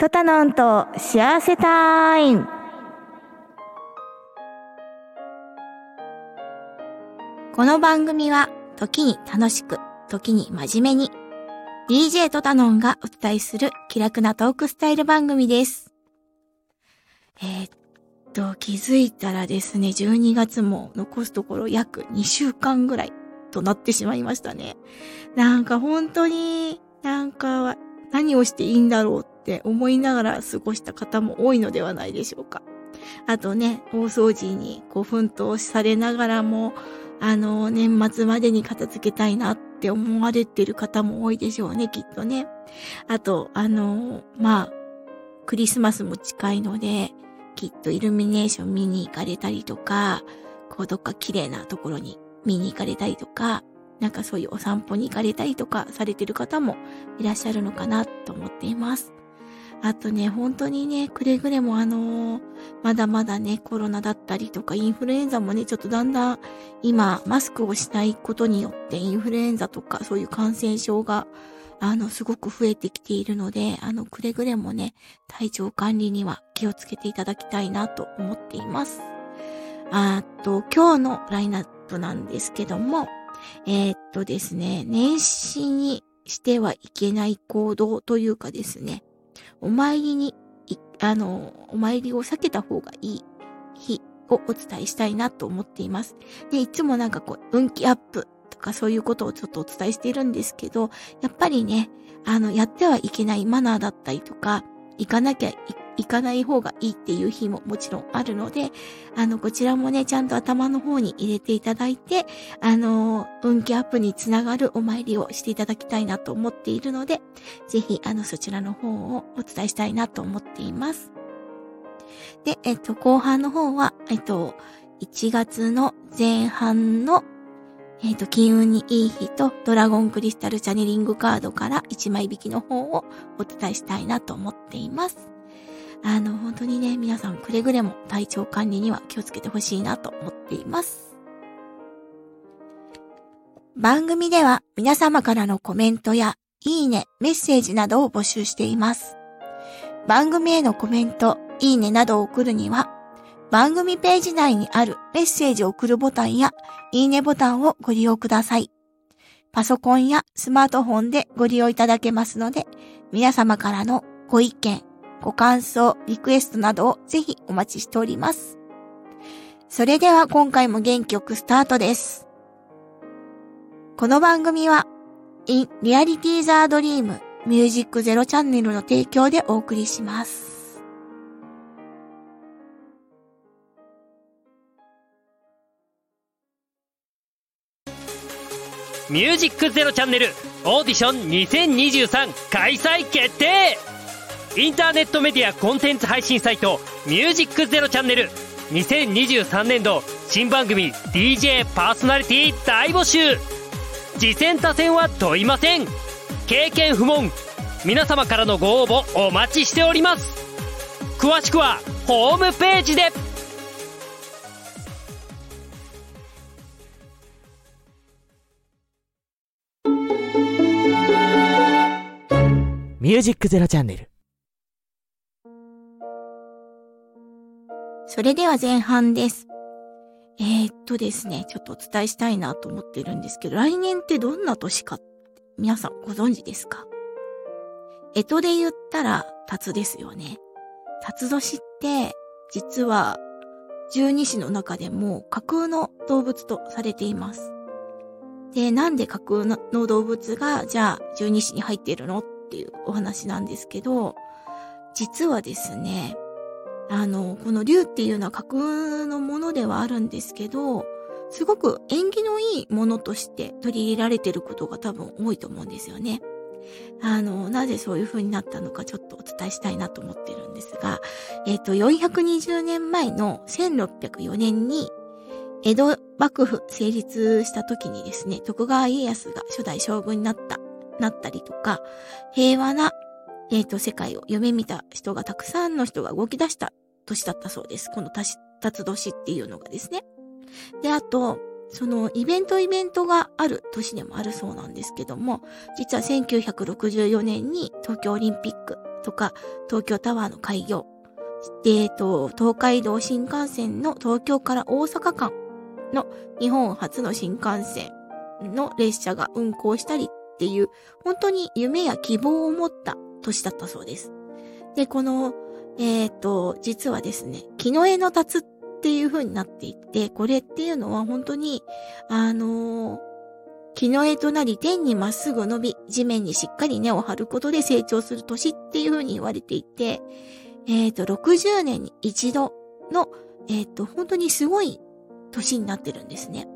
トタノンと幸せタイムこの番組は時に楽しく、時に真面目に DJ トタノンがお伝えする気楽なトークスタイル番組です。えーっと、気づいたらですね、12月も残すところ約2週間ぐらいとなってしまいましたね。なんか本当になんか何をしていいんだろうって思いながら過ごした方も多いのではないでしょうか。あとね、大掃除にこう奮闘されながらも、あの、年末までに片付けたいなって思われてる方も多いでしょうね、きっとね。あと、あの、まあ、クリスマスも近いので、きっとイルミネーション見に行かれたりとか、こうどっか綺麗なところに見に行かれたりとか、なんかそういうお散歩に行かれたりとかされてる方もいらっしゃるのかなと思っています。あとね、本当にね、くれぐれもあのーまだまだね、コロナだったりとか、インフルエンザもね、ちょっとだんだん今、マスクをしないことによって、インフルエンザとか、そういう感染症が、あの、すごく増えてきているので、あの、くれぐれもね、体調管理には気をつけていただきたいなと思っています。あと、今日のラインナップなんですけども、えーっとですね、年始にしてはいけない行動というかですね、お参りに、あの、お参りを避けた方がいい日をお伝えしたいなと思っています。で、いつもなんかこう、運気アップとかそういうことをちょっとお伝えしているんですけど、やっぱりね、あの、やってはいけないマナーだったりとか、行かなきゃい行かない方がいいっていう日ももちろんあるので、あの、こちらもね、ちゃんと頭の方に入れていただいて、あの、運気アップにつながるお参りをしていただきたいなと思っているので、ぜひ、あの、そちらの方をお伝えしたいなと思っています。で、えっと、後半の方は、えっと、1月の前半の、えっと、金運にいい日と、ドラゴンクリスタルチャネリングカードから1枚引きの方をお伝えしたいなと思っています。あの、本当にね、皆さんくれぐれも体調管理には気をつけてほしいなと思っています。番組では皆様からのコメントやいいね、メッセージなどを募集しています。番組へのコメント、いいねなどを送るには、番組ページ内にあるメッセージを送るボタンや、いいねボタンをご利用ください。パソコンやスマートフォンでご利用いただけますので、皆様からのご意見、ご感想、リクエストなどをぜひお待ちしております。それでは今回も元気よくスタートです。この番組は、In Reality the Dream Music Zero チャンネルの提供でお送りします。ミュージックゼロチャンネルオーディション2023開催決定インターネットメディアコンテンツ配信サイトミュージックゼロチャンネル。2023年度新番組 DJ パーソナリティ大募集。次戦他戦は問いません。経験不問。皆様からのご応募お待ちしております。詳しくはホームページで。ミュージックゼロチャンネル。それでは前半です。えー、っとですね、ちょっとお伝えしたいなと思ってるんですけど、来年ってどんな年か、皆さんご存知ですか？干支で言ったら、辰ですよね。辰年って、実は、十二支の中でも架空の動物とされています。で、なんで架空の動物が、じゃあ、十二支に入っているの？っていうお話なんですけど、実はですね、あの、この竜っていうのは架空のものではあるんですけど、すごく縁起のいいものとして取り入れられてることが多分多いと思うんですよね。あの、なぜそういう風になったのかちょっとお伝えしたいなと思ってるんですが、えっ、と、420年前の1604年に、江戸幕府成立した時にですね、徳川家康が初代将軍になった、なったりとか、平和なえっ、と、世界を夢見た人がたくさんの人が動き出した年だったそうです。このたし、辰年っていうのがですね。で、あと、そのイベントイベントがある年でもあるそうなんですけども、実は1964年に東京オリンピックとか、東京タワーの開業、で、えっと、東海道新幹線の東京から大阪間の日本初の新幹線の列車が運行したりっていう、本当に夢や希望を持った年だったそうです。で、この、えっ、と、実はですね、木の絵の立つっていう風になっていて、これっていうのは本当に、あのー、木の絵となり天にまっすぐ伸び、地面にしっかり根を張ることで成長する年っていう風に言われていて、えっ、ー、と、60年に一度の、えっ、と、本当にすごい年になってるんですね。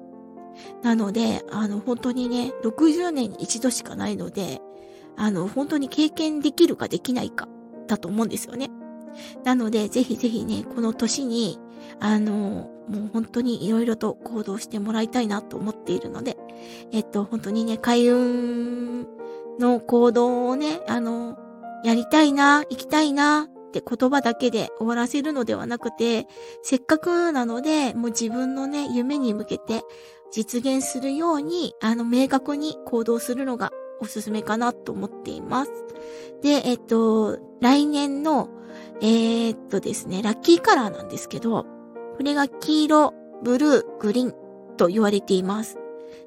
なので、あの、本当にね、60年に一度しかないので、あの、本当に経験できるかできないか、だと思うんですよね。なので、ぜひぜひね、この年に、あの、もう本当に色々と行動してもらいたいなと思っているので、えっと、本当にね、開運の行動をね、あの、やりたいな、行きたいな、って言葉だけで終わらせるのではなくて、せっかくなので、もう自分のね、夢に向けて実現するように、あの、明確に行動するのがおすすめかなと思っています。で、えっと、来年の、えー、っとですね、ラッキーカラーなんですけど、これが黄色、ブルー、グリーンと言われています。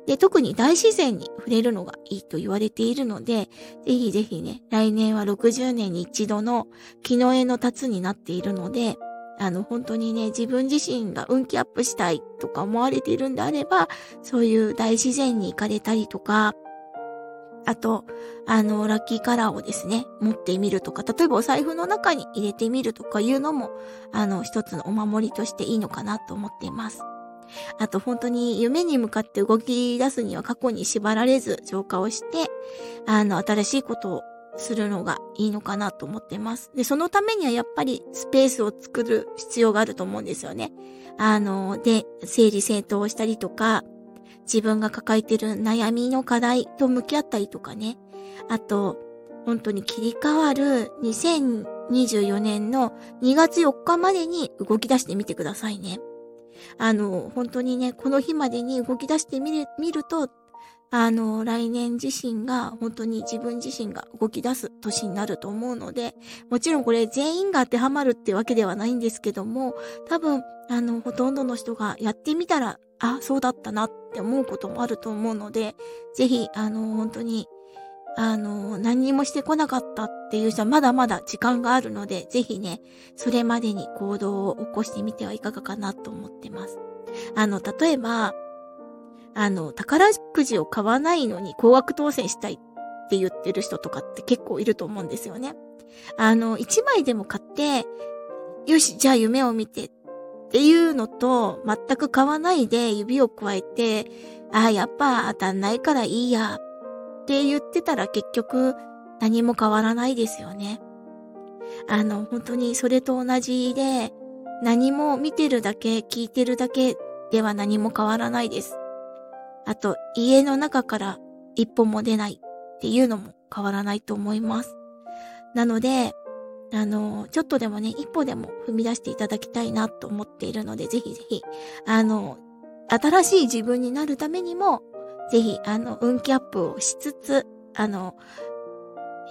で、特に大自然に触れるのがいいと言われているので、ぜひぜひね、来年は60年に一度の木の絵の達になっているので、あの、本当にね、自分自身が運気アップしたいとか思われているんであれば、そういう大自然に行かれたりとか、あと、あの、ラッキーカラーをですね、持ってみるとか、例えばお財布の中に入れてみるとかいうのも、あの、一つのお守りとしていいのかなと思っています。あと本当に夢に向かって動き出すには過去に縛られず浄化をして、あの、新しいことをするのがいいのかなと思ってます。で、そのためにはやっぱりスペースを作る必要があると思うんですよね。あの、で、整理整頓をしたりとか、自分が抱えてる悩みの課題と向き合ったりとかね。あと、本当に切り替わる2024年の2月4日までに動き出してみてくださいね。あの、本当にね、この日までに動き出してみる、見ると、あの、来年自身が、本当に自分自身が動き出す年になると思うので、もちろんこれ全員が当てはまるってわけではないんですけども、多分、あの、ほとんどの人がやってみたら、あ、そうだったなって思うこともあると思うので、ぜひ、あの、本当にあの、何にもしてこなかったっていう人はまだまだ時間があるので、ぜひね、それまでに行動を起こしてみてはいかがかなと思ってます。あの、例えば、あの、宝くじを買わないのに高額当選したいって言ってる人とかって結構いると思うんですよね。あの、1枚でも買って、よし、じゃあ夢を見てっっていうのと、全く買わないで指を加えて、ああ、やっぱ当たんないからいいやって言ってたら結局何も変わらないですよね。あの、本当にそれと同じで、何も見てるだけ、聞いてるだけでは何も変わらないです。あと、家の中から一歩も出ないっていうのも変わらないと思います。なので、あの、ちょっとでもね、一歩でも踏み出していただきたいなと思っているので、ぜひぜひ、あの、新しい自分になるためにも、ぜひ、あの、運気アップをしつつ、あの、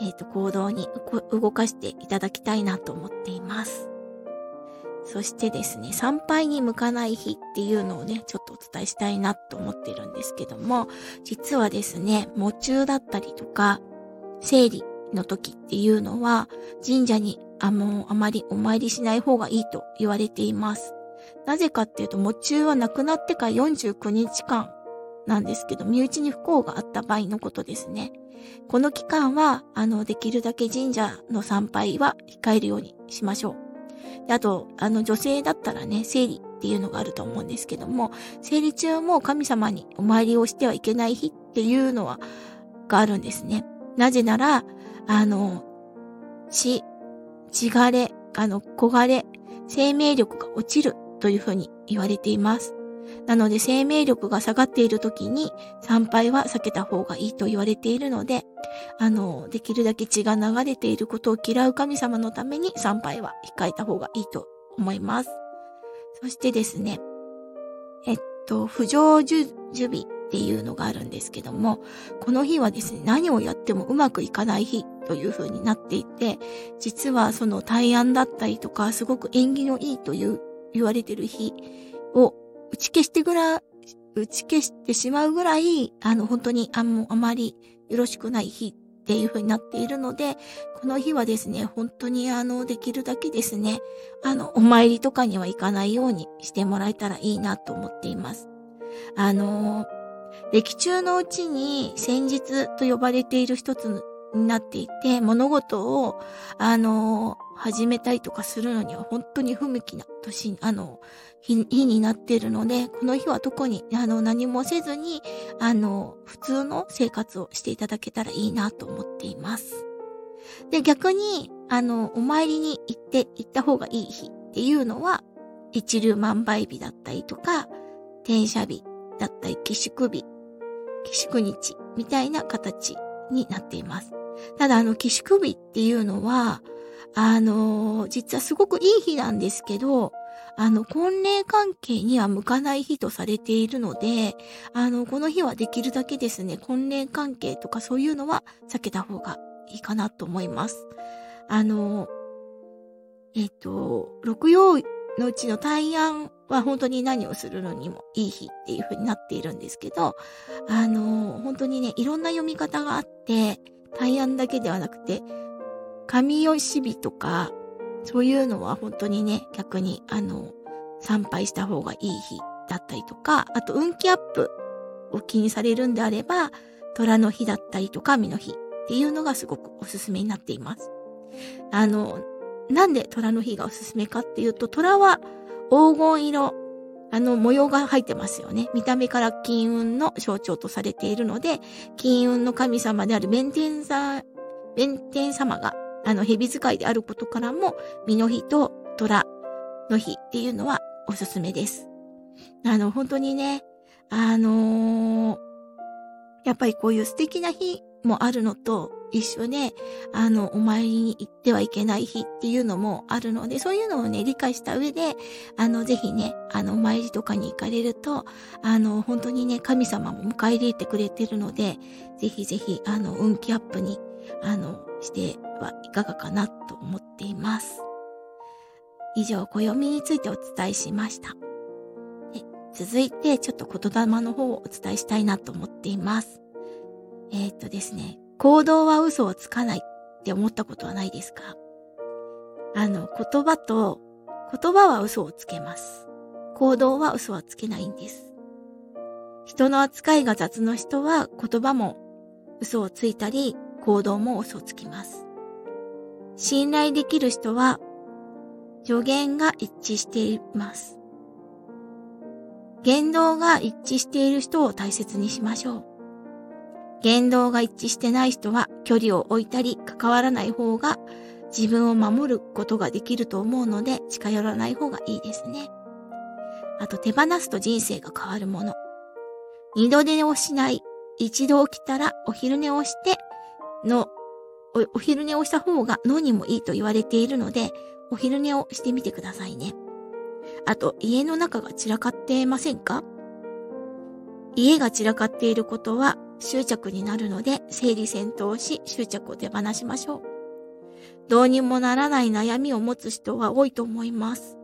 えっ、ー、と、行動に動かしていただきたいなと思っています。そしてですね、参拝に向かない日っていうのをね、ちょっとお伝えしたいなと思ってるんですけども、実はですね、喪中だったりとか、生理の時っていうのは、神社にあもうあまりお参りしない方がいいと言われています。なぜかっていうと、喪中は亡くなってから49日間なんですけど、身内に不幸があった場合のことですね。この期間は、あの、できるだけ神社の参拝は控えるようにしましょう。であと、あの、女性だったらね、生理っていうのがあると思うんですけども、生理中も神様にお参りをしてはいけない日っていうのは、があるんですね。なぜなら、あの、血、血がれ、あの、焦がれ、生命力が落ちるというふうに言われています。なので生命力が下がっている時に参拝は避けた方がいいと言われているので、あの、できるだけ血が流れていることを嫌う神様のために参拝は控えた方がいいと思います。そしてですね、えっと、不常受備っていうのがあるんですけども、この日はですね、何をやってもうまくいかない日という風になっていて、実はその対案だったりとか、すごく縁起のいいという言われてる日を打ち消してぐら、打ち消してしまうぐらい、あの、本当にあもあまりよろしくない日っていう風になっているので、この日はですね、本当にあの、できるだけですね、あの、お参りとかには行かないようにしてもらえたらいいなと思っています。あの、歴中のうちに戦術と呼ばれている一つになっていて、物事を、あの、始めたりとかするのには本当に不向きな年、あの、日になっているので、この日は特に、あの、何もせずに、あの、普通の生活をしていただけたらいいなと思っています。で、逆に、あの、お参りに行って、行った方がいい日っていうのは、一流万倍日だったりとか、転写日だったり、寄宿日、寄宿日みたいな形になっています。ただ、あの、寄宿日っていうのは、あの、実はすごくいい日なんですけど、あの、婚礼関係には向かない日とされているので、あの、この日はできるだけですね、婚礼関係とかそういうのは避けた方がいいかなと思います。あの、えっ、と、六曜のうちの大安は本当に何をするのにもいい日っていう風になっているんですけど、あの、本当にね、いろんな読み方があって、大安だけではなくて、神吉日とか、そういうのは本当にね、逆に、あの、参拝した方がいい日だったりとか、あと運気アップを気にされるんであれば、虎の日だったりとか、神の日っていうのがすごくおすすめになっています。あの、なんで虎の日がおすすめかっていうと、虎は黄金色、あの模様が入ってますよね。見た目から金運の象徴とされているので、金運の神様である弁天さ、弁天様が、あの蛇使いであることからも、身の日と虎の日っていうのはおすすめです。あの、本当にね、あのー、やっぱりこういう素敵な日もあるのと、一緒で、あの、お参りに行ってはいけない日っていうのもあるので、そういうのをね、理解した上で、あの、ぜひね、あの、お参りとかに行かれると、あの、本当にね、神様も迎え入れてくれてるので、ぜひぜひ、あの、運気アップに、あの、してはいかがかなと思っています。以上、暦についてお伝えしました。続いて、ちょっと言霊の方をお伝えしたいなと思っています。えー、っとですね、行動は嘘をつかないって思ったことはないですか？あの、言葉と、言葉は嘘をつけます。行動は嘘はつけないんです。人の扱いが雑の人は言葉も嘘をついたり、行動も嘘をつきます。信頼できる人は助言が一致しています。言動が一致している人を大切にしましょう。言動が一致してない人は距離を置いたり関わらない方が自分を守ることができると思うので近寄らない方がいいですね。あと手放すと人生が変わるもの。二度寝をしない。一度起きたらお昼寝をしてのお、お昼寝をした方が脳にもいいと言われているので、お昼寝をしてみてくださいね。あと、家の中が散らかってませんか？家が散らかっていることは執着になるので、整理戦闘し、執着を手放しましょう。どうにもならない悩みを持つ人は多いと思います。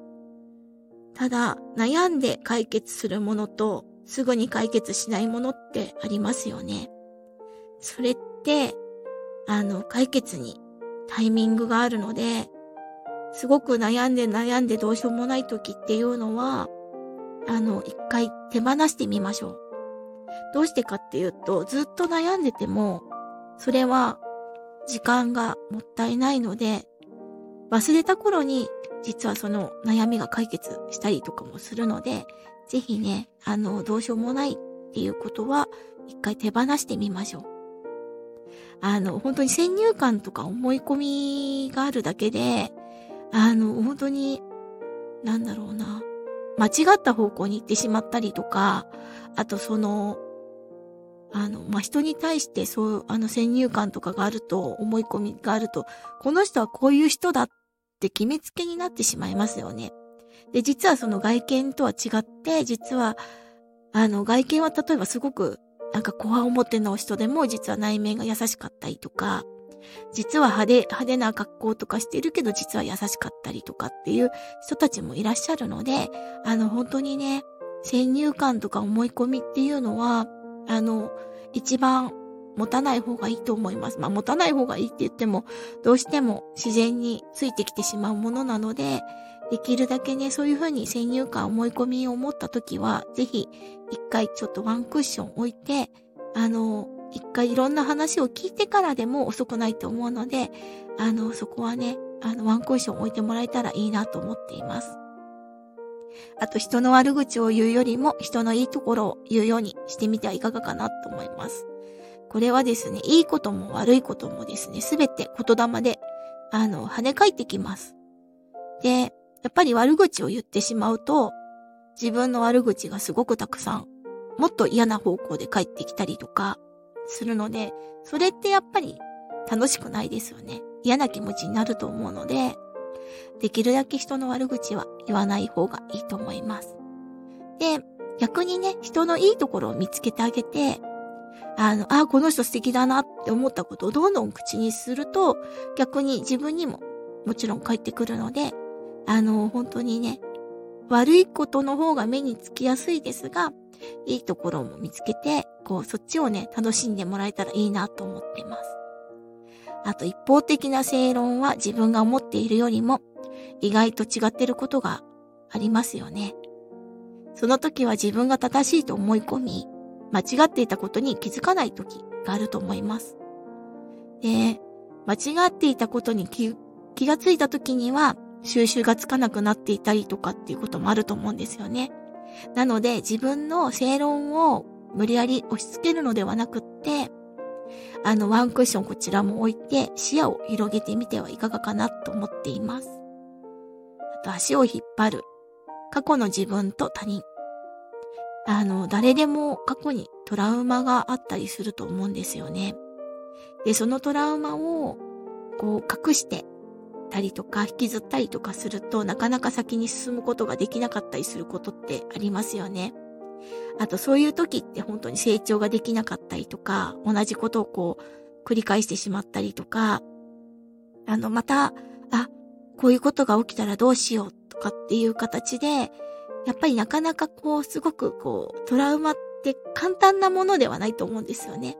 ただ、悩んで解決するものと、すぐに解決しないものってありますよね。それって、あの、解決にタイミングがあるので、すごく悩んで悩んでどうしようもない時っていうのは、あの、一回手放してみましょう。どうしてかっていうと、ずっと悩んでても、それは時間がもったいないので、忘れた頃に実はその悩みが解決したりとかもするので、ぜひね、あの、どうしようもないっていうことは一回手放してみましょう。あの、本当に先入観とか思い込みがあるだけで、あの、本当に、なんだろうな、間違った方向に行ってしまったりとか、あとその、あの、まあ、人に対してそう、あの、先入観とかがあると、思い込みがあると、この人はこういう人だって決めつけになってしまいますよね。で、実はその外見とは違って、実は、あの、外見は例えばすごく、なんか、怖表の人でも、実は内面が優しかったりとか、実は派手、派手な格好とかしてるけど、実は優しかったりとかっていう人たちもいらっしゃるので、あの、本当にね、先入観とか思い込みっていうのは、あの、一番持たない方がいいと思います。まあ、持たない方がいいって言っても、どうしても自然についてきてしまうものなので、できるだけね、そういうふうに先入観、思い込みを持った時は、ぜひ、一回ちょっとワンクッション置いて、あの、一回いろんな話を聞いてからでも遅くないと思うので、あの、そこはね、あの、ワンクッション置いてもらえたらいいなと思っています。あと人の悪口を言うよりも人のいいところを言うようにしてみてはいかがかなと思います。これはですね、いいことも悪いこともですね、すべて言霊で、あの、跳ね返ってきます。で、やっぱり悪口を言ってしまうと、自分の悪口がすごくたくさん、もっと嫌な方向で返ってきたりとかするので、それってやっぱり楽しくないですよね。嫌な気持ちになると思うので、できるだけ人の悪口は言わない方がいいと思います。で、逆にね、人のいいところを見つけてあげて、あの、あ、この人素敵だなって思ったことをどんどん口にすると、逆に自分にももちろん返ってくるので、あの、本当にね、悪いことの方が目につきやすいですが、いいところも見つけて、こう、そっちをね、楽しんでもらえたらいいなと思っています。あと、一方的な正論は自分が思っているよりも、意外と違ってることがありますよね。その時は自分が正しいと思い込み、間違っていたことに気づかない時があると思います。で、間違っていたことに気気がついた時には収集がつかなくなっていたりとかっていうこともあると思うんですよね。なので自分の正論を無理やり押し付けるのではなくって、あのワンクッションこちらも置いて視野を広げてみてはいかがかなと思っています。あと足を引っ張る。過去の自分と他人。あの、誰でも過去にトラウマがあったりすると思うんですよね。で、そのトラウマを、こう、隠してたりとか、引きずったりとかすると、なかなか先に進むことができなかったりすることってありますよね。あと、そういう時って本当に成長ができなかったりとか、同じことをこう、繰り返してしまったりとか、あの、また、あ、こういうことが起きたらどうしようとかっていう形で、やっぱりなかなかこう、すごくこう、トラウマって簡単なものではないと思うんですよね。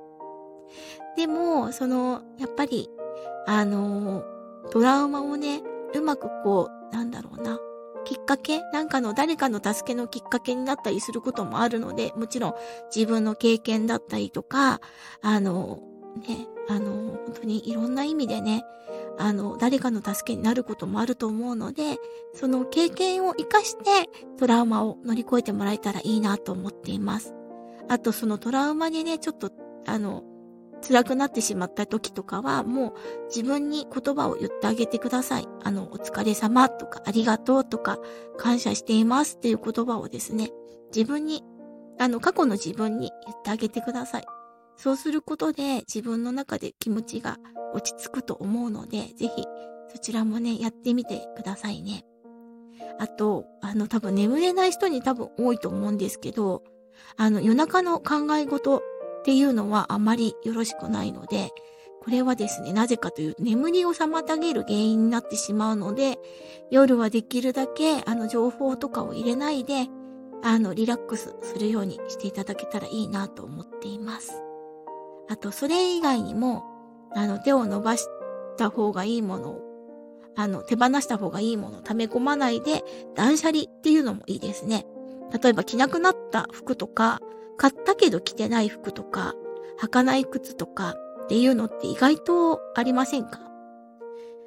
でも、その、やっぱり、あの、トラウマをね、うまくこう、なんだろうな、きっかけ？なんかの誰かの助けのきっかけになったりすることもあるので、もちろん自分の経験だったりとか、あの、ね、あの、本当にいろんな意味でね、あの、誰かの助けになることもあると思うので、その経験を活かしてトラウマを乗り越えてもらえたらいいなと思っています。あとそのトラウマでね、ちょっと、あの、辛くなってしまった時とかは、もう自分に言葉を言ってあげてください。あの、お疲れ様とか、ありがとうとか、感謝していますっていう言葉をですね、自分に、あの、過去の自分に言ってあげてください。そうすることで自分の中で気持ちが落ち着くと思うので、ぜひそちらもね、やってみてくださいね。あと、あの、多分眠れない人に多分多いと思うんですけど、あの、夜中の考え事っていうのはあまりよろしくないので、これはですね、なぜかというと眠りを妨げる原因になってしまうので、夜はできるだけあの情報とかを入れないで、あの、リラックスするようにしていただけたらいいなと思っています。あと、それ以外にも、あの、手を伸ばした方がいいものを、あの、手放した方がいいものを溜め込まないで、断捨離っていうのもいいですね。例えば着なくなった服とか、買ったけど着てない服とか、履かない靴とかっていうのって意外とありませんか？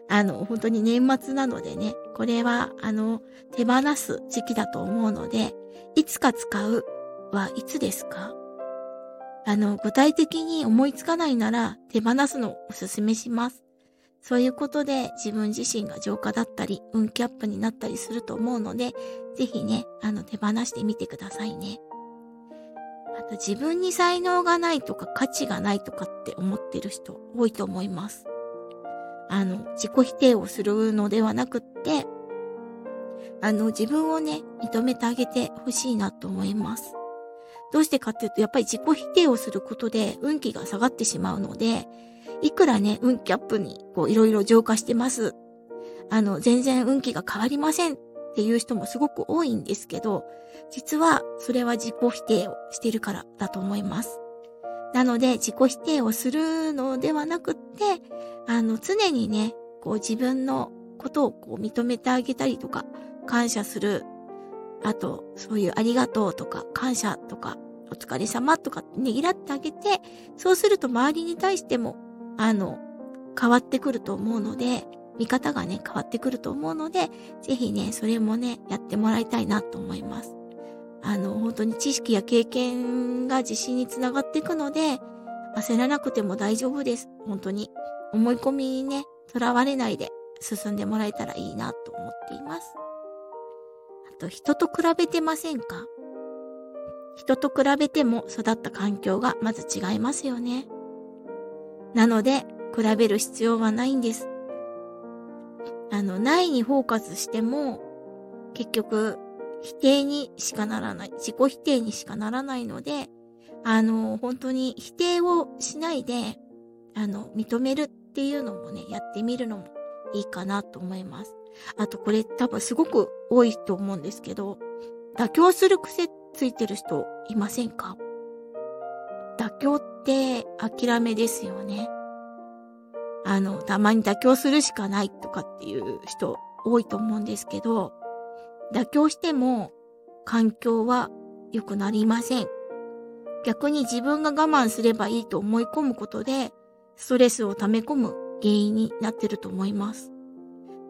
あの、本当に年末なのでね、これは、あの、手放す時期だと思うので、いつか使うはいつですか？あの、具体的に思いつかないなら手放すのをお勧めします。そういうことで自分自身が浄化だったり、運気アップになったりすると思うので、ぜひね、あの、手放してみてくださいね。と自分に才能がないとか価値がないとかって思ってる人多いと思います。あの、自己否定をするのではなくって、あの、自分をね、認めてあげてほしいなと思います。どうしてかっていうと、やっぱり自己否定をすることで運気が下がってしまうので、いくらね、運気アップにこういろいろ浄化してます。あの、全然運気が変わりませんっていう人もすごく多いんですけど、実はそれは自己否定をしているからだと思います。なので、自己否定をするのではなくって、あの、常にね、こう自分のことをこう認めてあげたりとか、感謝する。あと、そういうありがとうとか、感謝とか、お疲れ様とかねぎらってあげて、そうすると周りに対しても、あの、変わってくると思うので、見方がね、変わってくると思うので、ぜひね、それもね、やってもらいたいなと思います。あの、本当に知識や経験が自信につながっていくので、焦らなくても大丈夫です。本当に。思い込みにね、囚われないで進んでもらえたらいいなと思っています。あと、人と比べてませんか？人と比べても育った環境がまず違いますよね。なので、比べる必要はないんです。あの、ないにフォーカスしても、結局、否定にしかならない。自己否定にしかならないので、あの、本当に否定をしないで、あの、認めるっていうのもね、やってみるのもいいかなと思います。あとこれ多分すごく多いと思うんですけど、妥協する癖ついてる人いませんか？妥協って諦めですよね。あの、たまに妥協するしかないとかっていう人多いと思うんですけど、妥協しても環境は良くなりません。逆に自分が我慢すればいいと思い込むことで、ストレスを溜め込む原因になってると思います。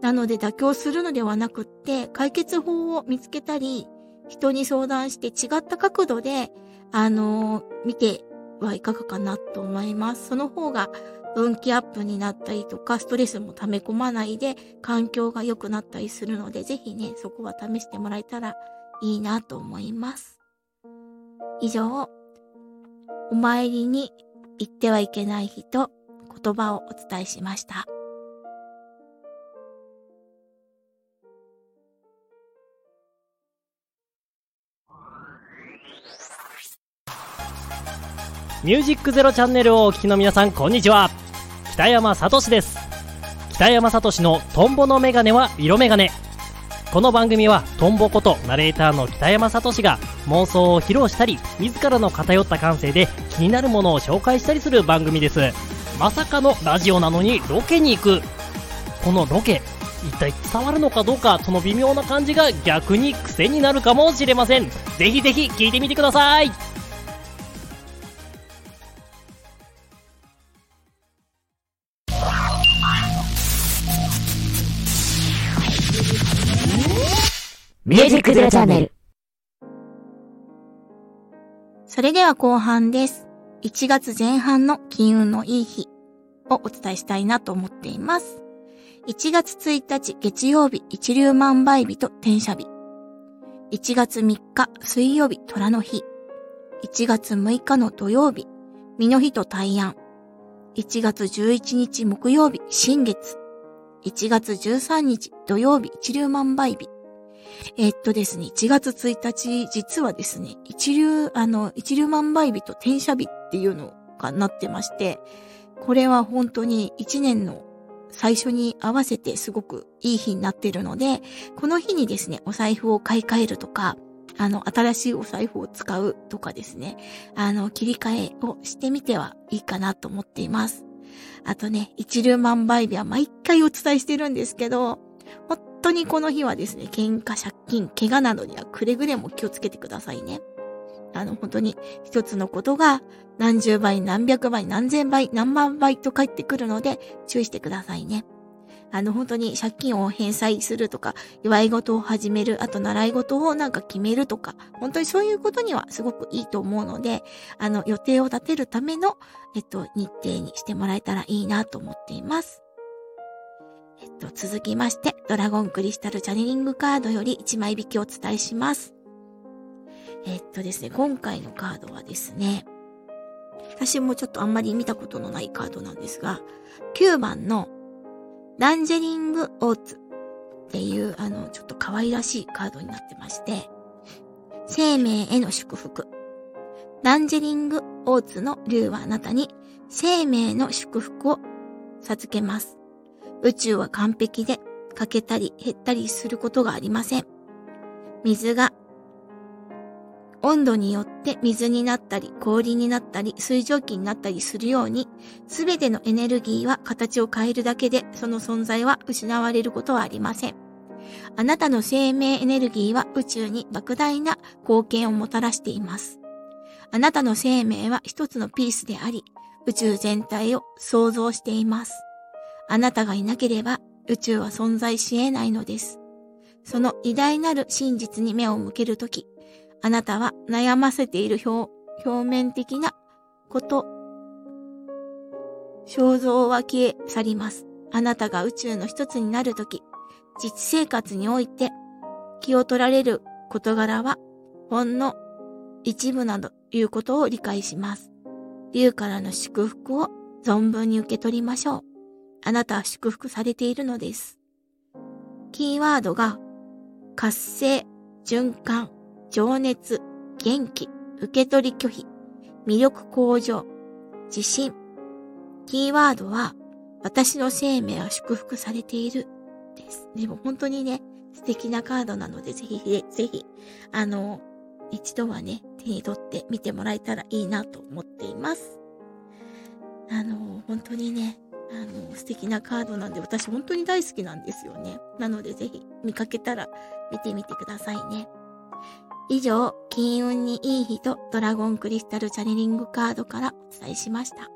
なので妥協するのではなくって、解決法を見つけたり、人に相談して違った角度で、あのー、見てはいかがかなと思います。その方が運気アップになったりとか、ストレスも溜め込まないで、環境が良くなったりするので、ぜひね、そこは試してもらえたらいいなと思います。以上、お参りに行ってはいけない人、言葉をお伝えしました。ミュージックゼロチャンネルをお聴きの皆さん、こんにちは。北山聡です。北山聡のトンボのメガネは色メガネ。この番組はトンボことナレーターの北山聡が妄想を披露したり、自らの偏った感性で気になるものを紹介したりする番組です。まさかのラジオなのにロケに行く。このロケ、一体伝わるのかどうか、その微妙な感じが逆に癖になるかもしれません。ぜひぜひ聞いてみてください。ゼロチャンネル。それでは後半です。1月前半の金運のいい日をお伝えしたいなと思っています。1月1日月曜日一粒万倍日と転写日。1月3日水曜日虎の日。1月6日の土曜日、身の日と大安。1月11日木曜日、新月。1月13日土曜日、一粒万倍日。えっとですね、1月1日、実はですね、一流、あの、一流万倍日と転写日っていうのがなってまして、これは本当に1年の最初に合わせてすごくいい日になってるので、この日にですね、お財布を買い替えるとか、あの、新しいお財布を使うとかですね、あの、切り替えをしてみてはいいかなと思っています。あとね、一流万倍日は毎回お伝えしてるんですけど、本当にこの日はですね、喧嘩、借金、怪我などにはくれぐれも気をつけてくださいね。あの、本当に一つのことが何十倍、何百倍、何千倍、何万倍と返ってくるので注意してくださいね。あの、本当に借金を返済するとか、祝い事を始める、あと習い事をなんか決めるとか、本当にそういうことにはすごくいいと思うので、あの、予定を立てるための、えっと、日程にしてもらえたらいいなと思っています。えっと、続きまして、ドラゴンクリスタルチャネリングカードより1枚引きをお伝えします。えっとですね、今回のカードはですね、私もちょっとあんまり見たことのないカードなんですが、9番のランジェリングオーツっていう、あの、ちょっと可愛らしいカードになってまして、生命への祝福。ランジェリングオーツの竜はあなたに生命の祝福を授けます。宇宙は完璧で欠けたり減ったりすることがありません。水が温度によって水になったり氷になったり水蒸気になったりするように、すべてのエネルギーは形を変えるだけでその存在は失われることはありません。あなたの生命エネルギーは宇宙に莫大な貢献をもたらしています。あなたの生命は一つのピースであり、宇宙全体を創造しています。あなたがいなければ宇宙は存在し得ないのです。その偉大なる真実に目を向けるとき、あなたは悩ませている表面的なこと、肖像は消え去ります。あなたが宇宙の一つになるとき、実生活において気を取られる事柄はほんの一部などいうことを理解します。竜からの祝福を存分に受け取りましょう。あなたは祝福されているのです。キーワードが活性、循環、情熱、元気、受け取り拒否、魅力向上、自信。キーワードは私の生命は祝福されているです。でも本当にね、素敵なカードなのでぜひぜひ、あの、一度はね、手に取って見てもらえたらいいなと思っています。あの、本当にね、あの、素敵なカードなんで、私本当に大好きなんですよね。なのでぜひ見かけたら見てみてくださいね。以上、金運にいい日とドラゴンクリスタルチャネリングカードからお伝えしました。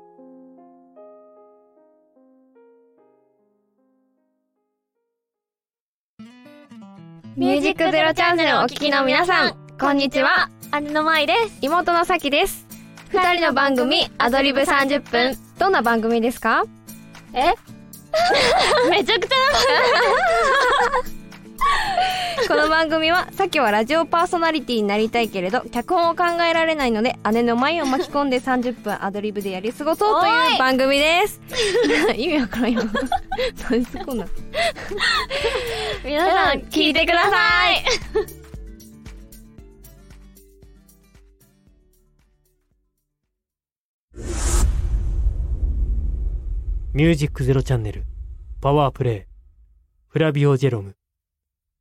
ミュージックゼロチャンネルをお聞きの皆さん、こんにちは。姉の舞です。妹のさきです。二人の番組、アドリブ30分。どんな番組ですか？え？めちゃくちゃ この番組は、さきはラジオパーソナリティになりたいけれど、脚本を考えられないので、姉の舞を巻き込んで30分アドリブでやり過ごそうという番組です。意味わからんよ。皆さん聞いてください。ミュージックゼロチャンネル、パワープレイ、フラビオ・ジェロム、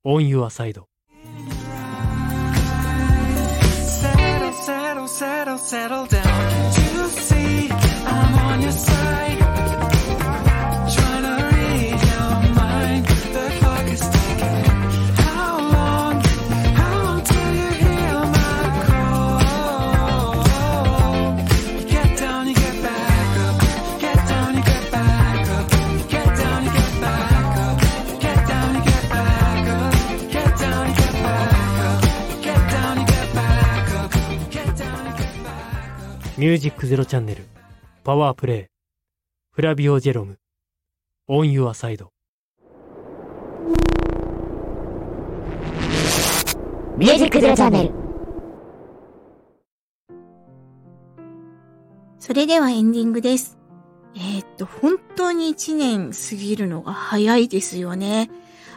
オン・ユア・サイド。Settle, settle, settle, down. to see I'm on your side? ミュージックゼロチャンネル、パワープレイ、フラビオ・ジェロム、オン・ユア・サイド。ミュージックゼロチャンネル。それではエンディングです。えーっと、本当に一年過ぎるのが早いですよね。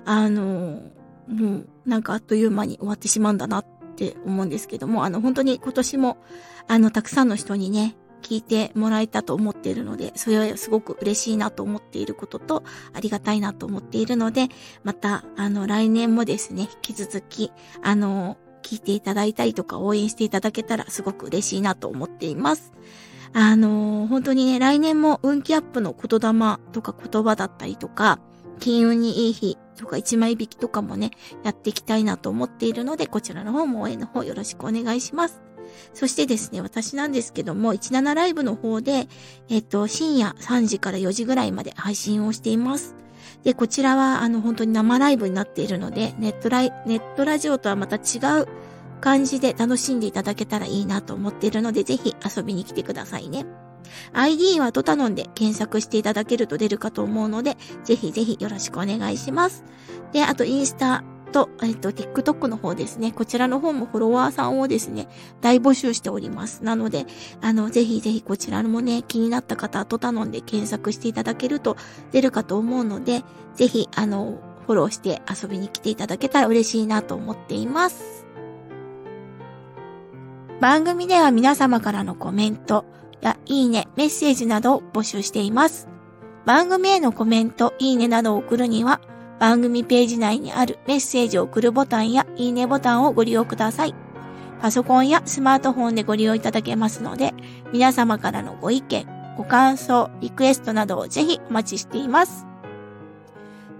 あの、もうなんかあっという間に終わってしまうんだなっって思うんですけども、あの本当に今年も、あの、たくさんの人にね、聞いてもらえたと思っているので、それはすごく嬉しいなと思っていることと、ありがたいなと思っているので、また、あの、来年もですね、引き続き、あの、聞いていただいたりとか応援していただけたらすごく嬉しいなと思っています。あの本当にね、来年も運気アップの言霊とか言葉だったりとか、金運にいい日とか一枚引きとかもね、やっていきたいなと思っているので、こちらの方も応援の方よろしくお願いします。そしてですね、私なんですけども、17ライブの方で、えっと、深夜3時から4時ぐらいまで配信をしています。で、こちらは、あの、本当に生ライブになっているので、ネットライ、ネットラジオとはまた違う感じで楽しんでいただけたらいいなと思っているので、ぜひ遊びに来てくださいね。ID はドタノンで検索していただけると出るかと思うので、ぜひぜひよろしくお願いします。で、あとインスタと、えっと、TikTok の方ですね。こちらの方もフォロワーさんをですね、大募集しております。なので、あの、ぜひぜひこちらもね、気になった方はドタノンで検索していただけると出るかと思うので、ぜひ、あの、フォローして遊びに来ていただけたら嬉しいなと思っています。番組では皆様からのコメントやいいね、メッセージなどを募集しています。番組へのコメント、いいねなどを送るには、番組ページ内にあるメッセージを送るボタンやいいねボタンをご利用ください。パソコンやスマートフォンでご利用いただけますので、皆様からのご意見、ご感想、リクエストなどをぜひお待ちしています。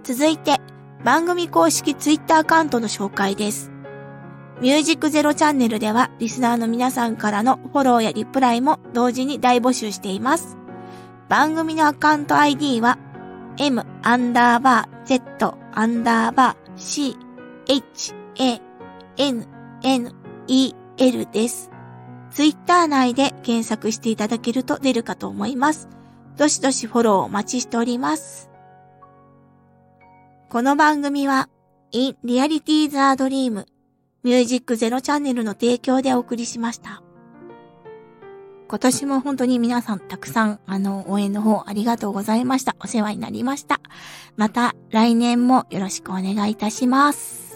続いて、番組公式ツイッターアカウントの紹介です。ミュージックゼロチャンネルでは、リスナーの皆さんからのフォローやリプライも同時に大募集しています。番組のアカウント ID は、m アンダーバー z アンダーバー c h a n n e l です。ツイッター内で検索していただけると出るかと思います。どしどしフォローお待ちしております。この番組は、In Reality the Dream ミュージックゼロチャンネルの提供でお送りしました。今年も本当に皆さんたくさん、あの、応援の方ありがとうございました。お世話になりました。また来年もよろしくお願いいたします。